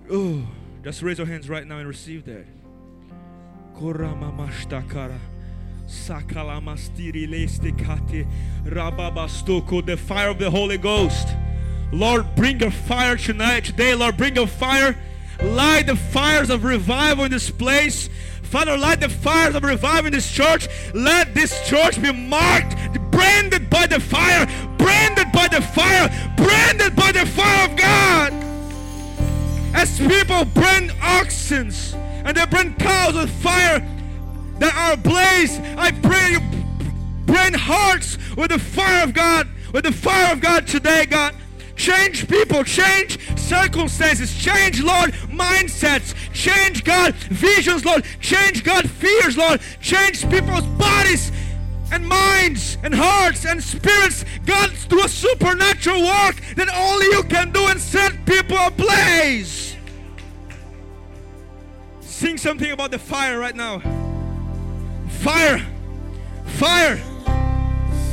Oh, just raise your hands right now and receive that. Koramamashtakara. Sakalamastirelestekate. Rababastoko. The fire of the Holy Ghost. Lord, bring your fire tonight, today. Lord, bring your fire. Light the fires of revival in this place. Father, light the fires of revival in this church. Let this church be marked, branded by the fire, branded by the fire, branded by the fire of God. As people brand oxen and they brand cows with fire that are ablaze, I pray you brand hearts with the fire of God, with the fire of God today, God. Change people, change circumstances, change, Lord, mindsets, change, God, visions, Lord, change, God, fears, Lord, change people's bodies and minds and hearts and spirits. God, do a supernatural work that only you can do and set people ablaze. Sing something about the fire right now. Fire, fire.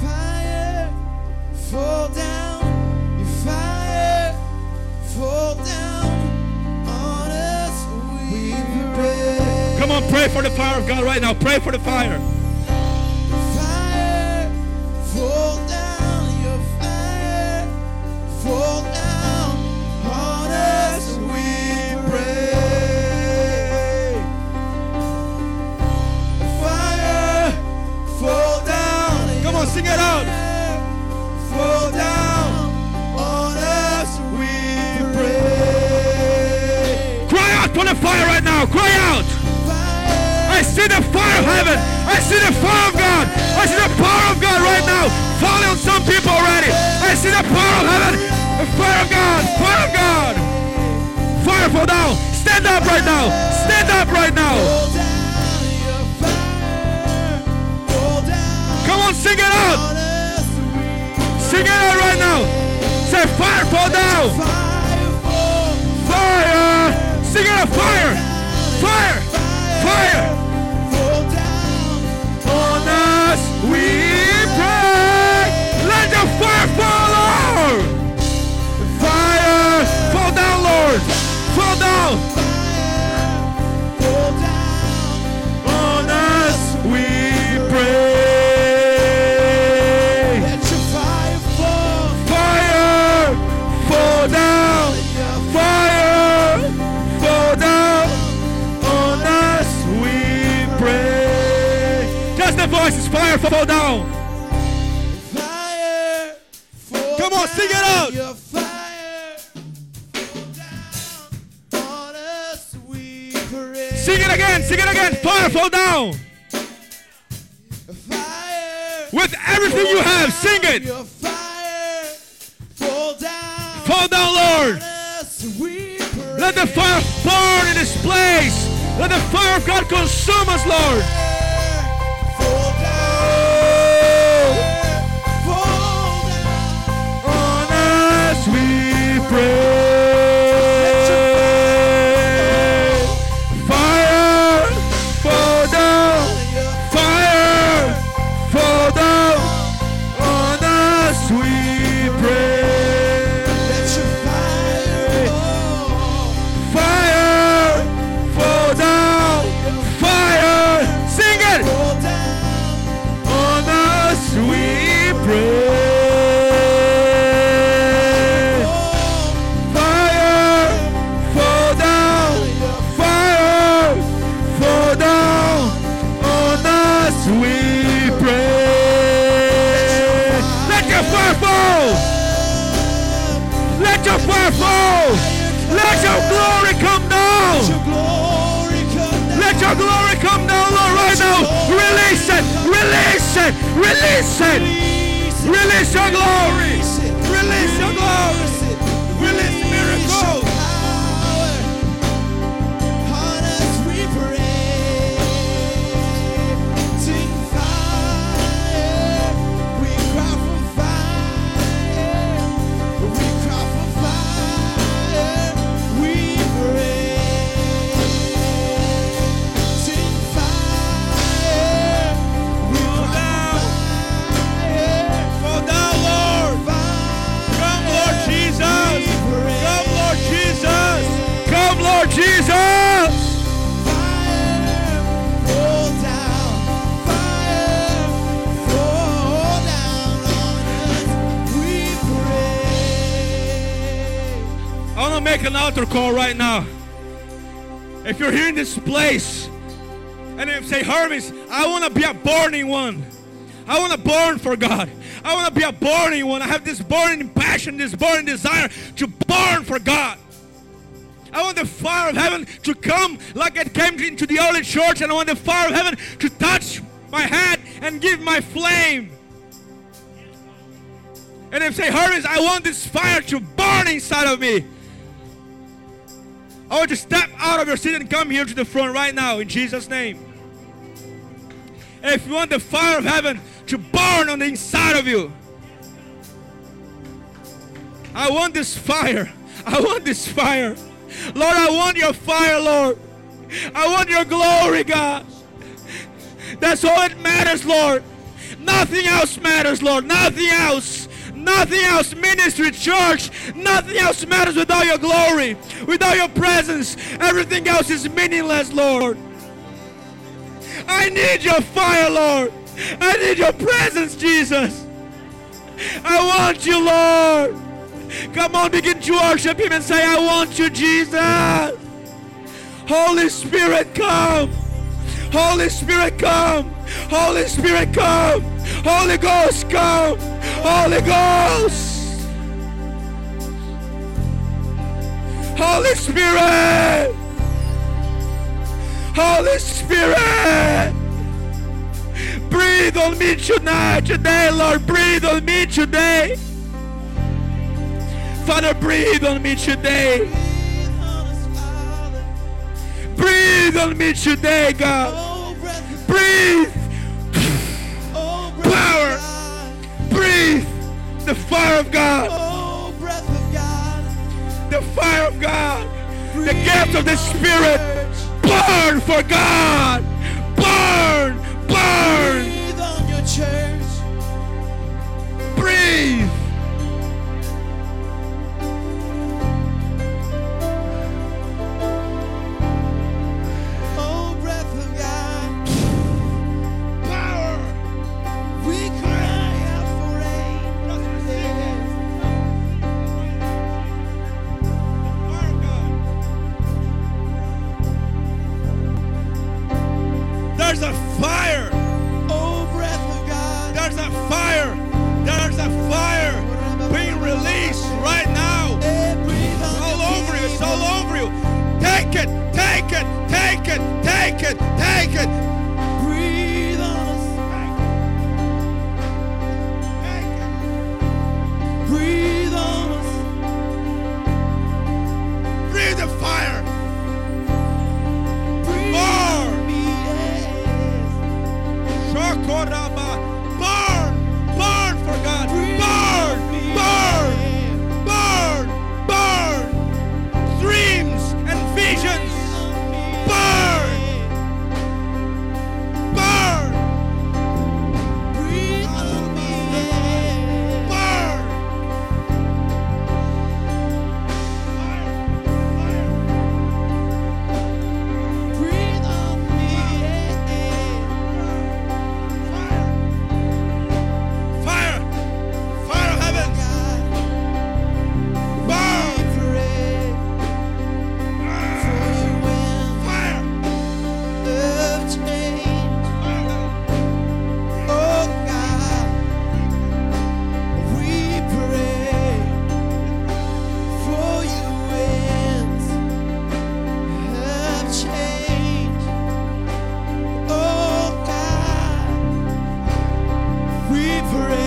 Fire, fall down. Come on, pray for the fire of God right now. Pray for the fire. Fire, fall down. Your fire, fall down on us. We pray. Fire, fall down. Come on, sing it out. Fall down for the fire right now. Cry out. I see the fire of heaven. I see the fire of God. I see the power of God right now falling on some people already. I see the power of heaven. The fire of God. Fire of God. Fire fall down. Stand up right now. Stand up right now. Come on, sing it out. Sing it out right now. Say fire fire, fall, Fire. Sing it out. Fire. Fire. Fire. On us we pray. Let your fire fall, pray. Just the voices. Fire, fall down. fire fall Come on, sing it out. your fire fall down on us we pray Sing it again. Sing it again. Fire, fall down. fire With everything you have, sing it. Your fire fall down Fall down, Lord. on us, we pray. Let the fire burn in this place. Let the fire of God consume us, Lord. Release it. Release your glory. Make an altar call right now. If you're here in this place and if say, Hermes, I want to be a burning one. I want to burn for God. I want to be a burning one. I have this burning passion, this burning desire to burn for God. I want the fire of heaven to come like it came into the early church, and I want the fire of heaven to touch my head and give my flame. And if say, Hermes, I want this fire to burn inside of me. I want you to step out of your seat and come here to the front right now in Jesus' name. If you want the fire of heaven to burn on the inside of you, I want this fire. I want this fire. Lord, I want your fire, Lord. I want your glory, God. That's all that matters, Lord. Nothing else matters, Lord. Nothing else. Nothing else. Ministry, church, nothing else matters without your glory, without your presence. Everything else is meaningless, Lord. I need your fire, Lord. I need your presence, Jesus. I want you, Lord. Come on, begin to worship Him and say, I want you, Jesus. Holy Spirit, come. Holy Spirit, come. Holy Spirit, come. Holy Ghost, come. Holy Ghost. Holy Spirit. Holy Spirit. Breathe on me tonight, today, Lord. Breathe on me today. Father, breathe on me today. Breathe on me today, God. Breathe. Power. Breathe. The fire of God. The fire of God. The gift of the Spirit. Burn for God. We forever.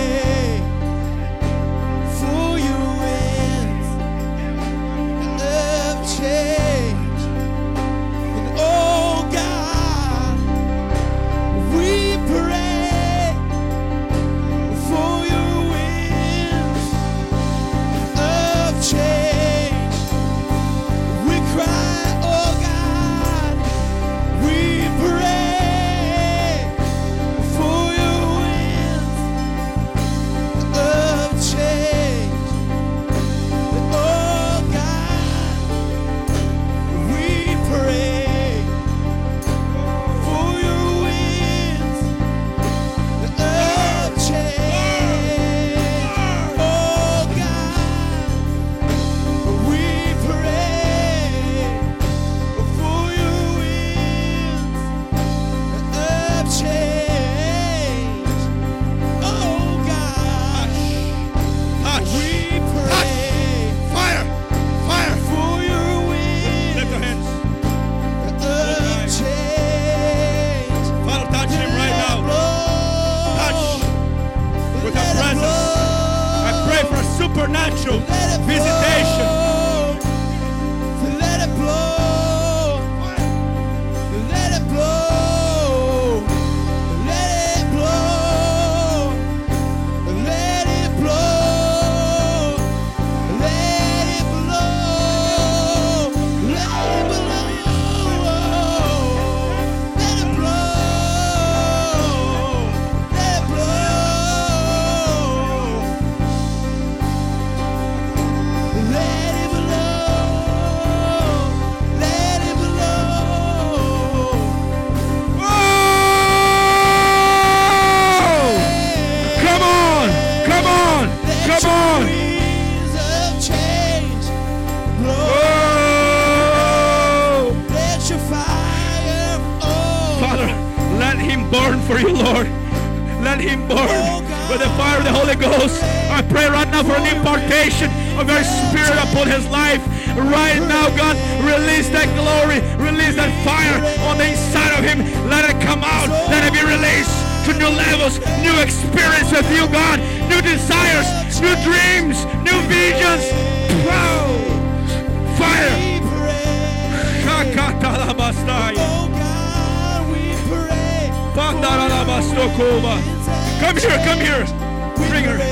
for you, Lord. Let him burn with the fire of the Holy Ghost. I pray right now for an impartation of your spirit upon his life. Right now, God, release that glory, release that fire on the inside of him. Let it come out, let it be released to new levels, new experience with you, God, new desires, new dreams, new visions. Wow! Fire! Come here, come here. Bring her.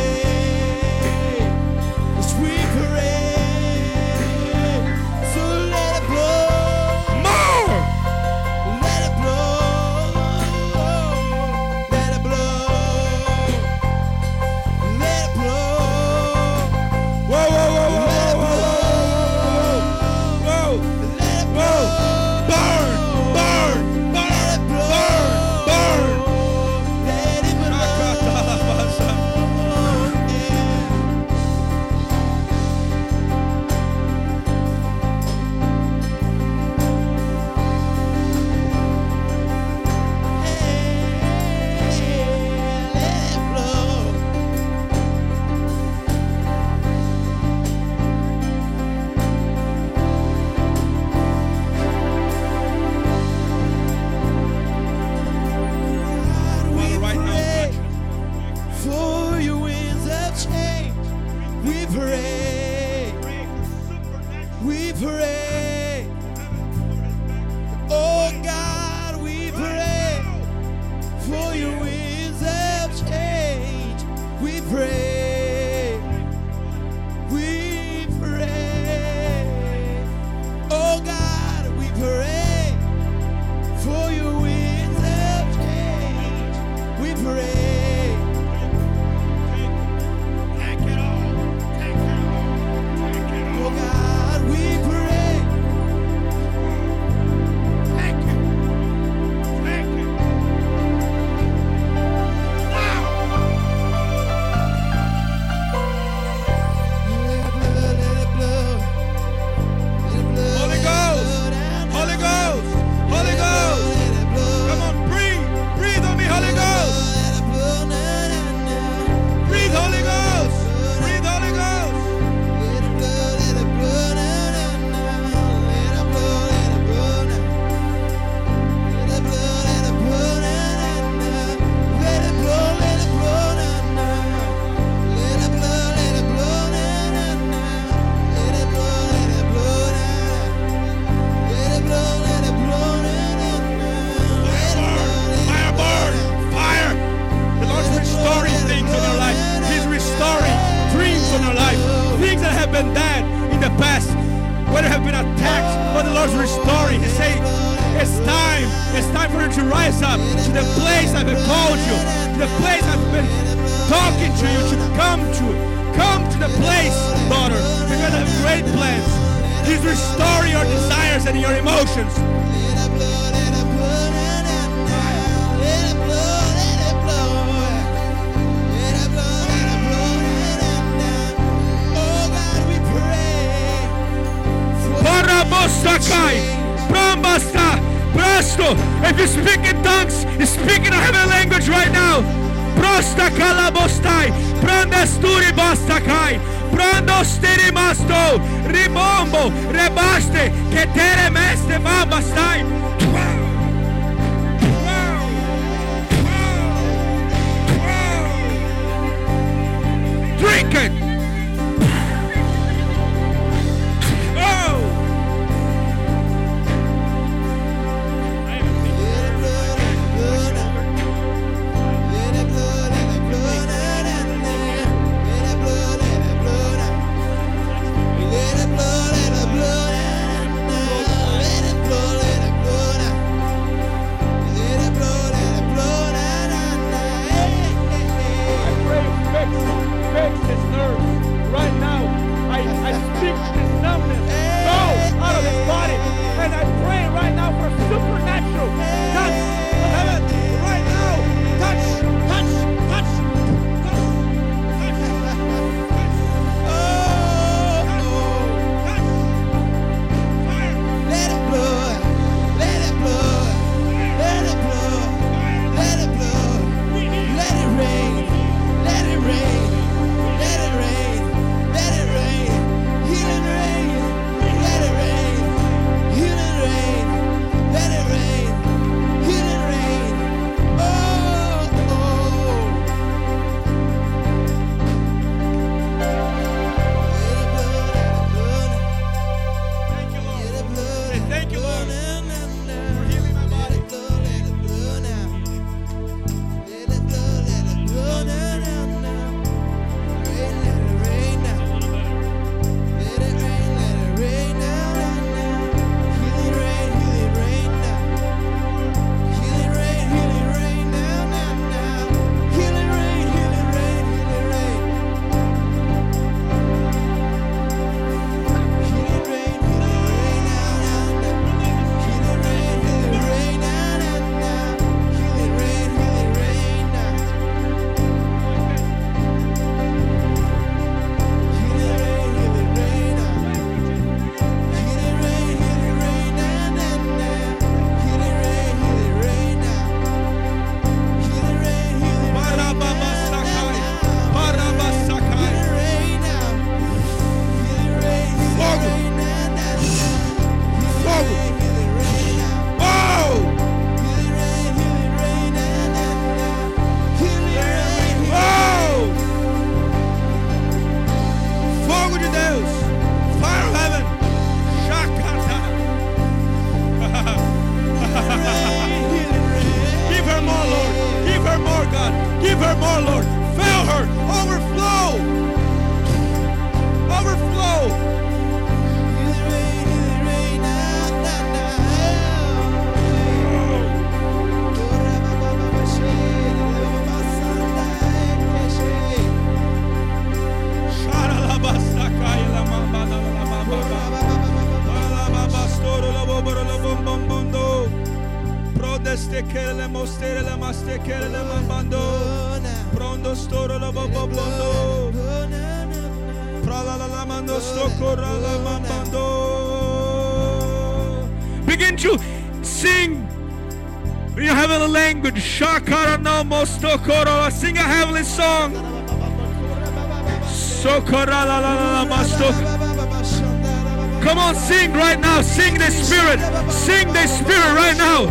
Come on, sing right now. Sing the Spirit. Sing the Spirit right now.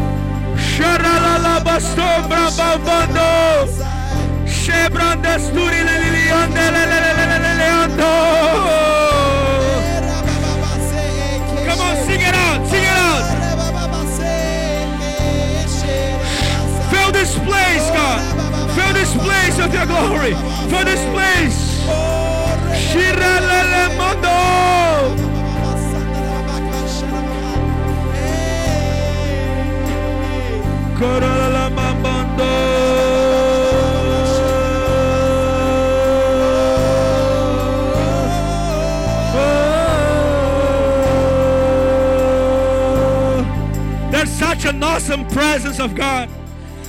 Come on, sing it out. Sing it out. Fill this place, God. Fill this place with your glory. Fill this place. There's such an awesome presence of God.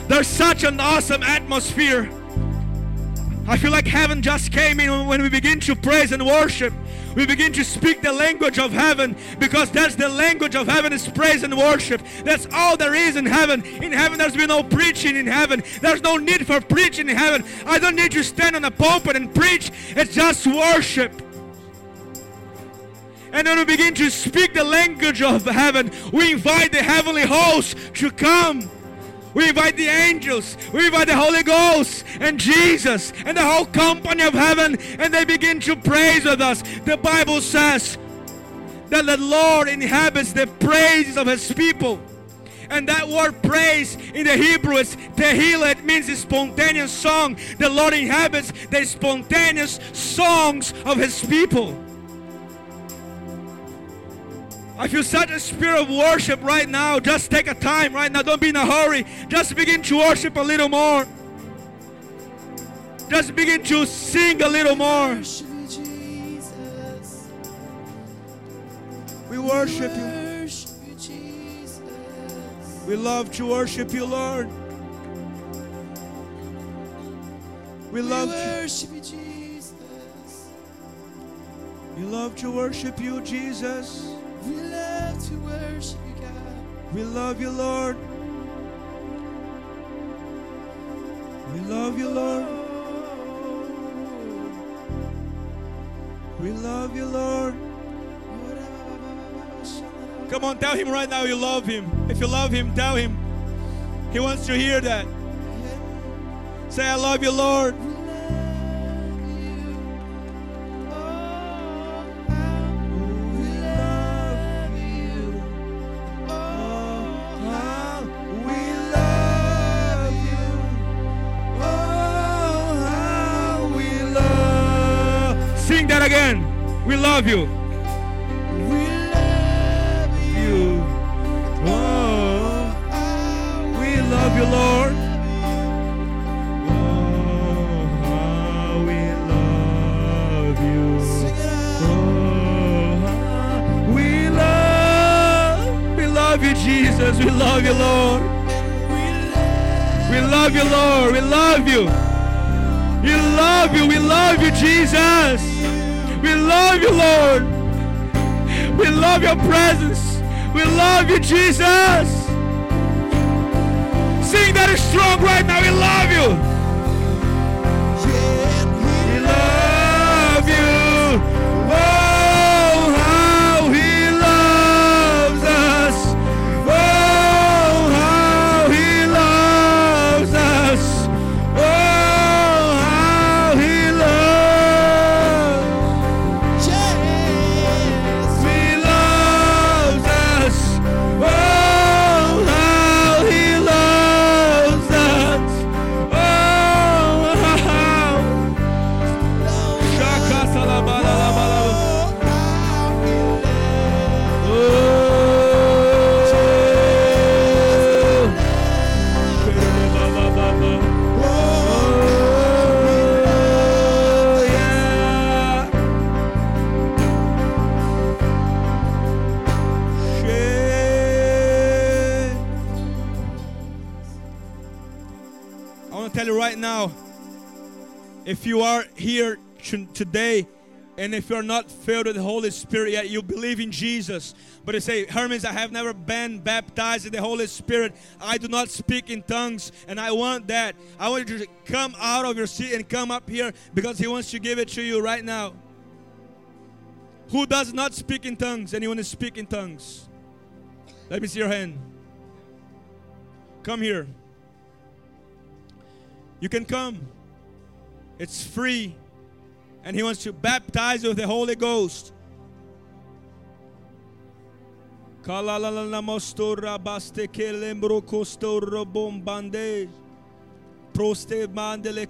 There's such an awesome atmosphere. I feel like heaven just came in when we begin to praise and worship. We begin to speak the language of heaven because that's the language of heaven is praise and worship. That's all there is in heaven. In heaven, there's been no preaching in heaven. There's no need for preaching in heaven. I don't need to stand on a pulpit and preach. It's just worship. And when we begin to speak the language of heaven, we invite the heavenly host to come. We invite the angels, we invite the Holy Ghost and Jesus and the whole company of heaven, and they begin to praise with us. The Bible says that the Lord inhabits the praises of his people. And that word praise in the Hebrew is tehillah. It means a spontaneous song. The Lord inhabits the spontaneous songs of his people. I feel such a spirit of worship right now. Just take a time right now. Don't be in a hurry. Just begin to worship a little more. Just begin to sing a little more. We worship you. We love to worship you, Lord. We love to, you, we love to worship you, Jesus. We love to worship you, God. We love you, Lord. We love you, Lord. We love you, Lord. Come on, tell him right now you love him. If you love him, tell him. He wants to hear that. Say, I love you, Lord. Again. We love you. We love you. Oh, we oh, love you, Lord. Oh, how we love you. Oh, we love, we love you, Jesus. We love you, Lord. We love you, Lord. We love you. We love you. We love you, Jesus. We love you, Lord. We love your presence. We love you, Jesus. Sing that is strong right now. We love you. If you are here today and if you're not filled with the Holy Spirit yet, you believe in Jesus, but you say, Hermes, I have never been baptized in the Holy Spirit. I do not speak in tongues, and I want that. I want you to come out of your seat and come up here because He wants to give it to you right now. Who does not speak in tongues? Anyone speak in tongues? Let me see your hand. Come here. You can come. It's free. And He wants to baptize you with the Holy Ghost. Proste mandele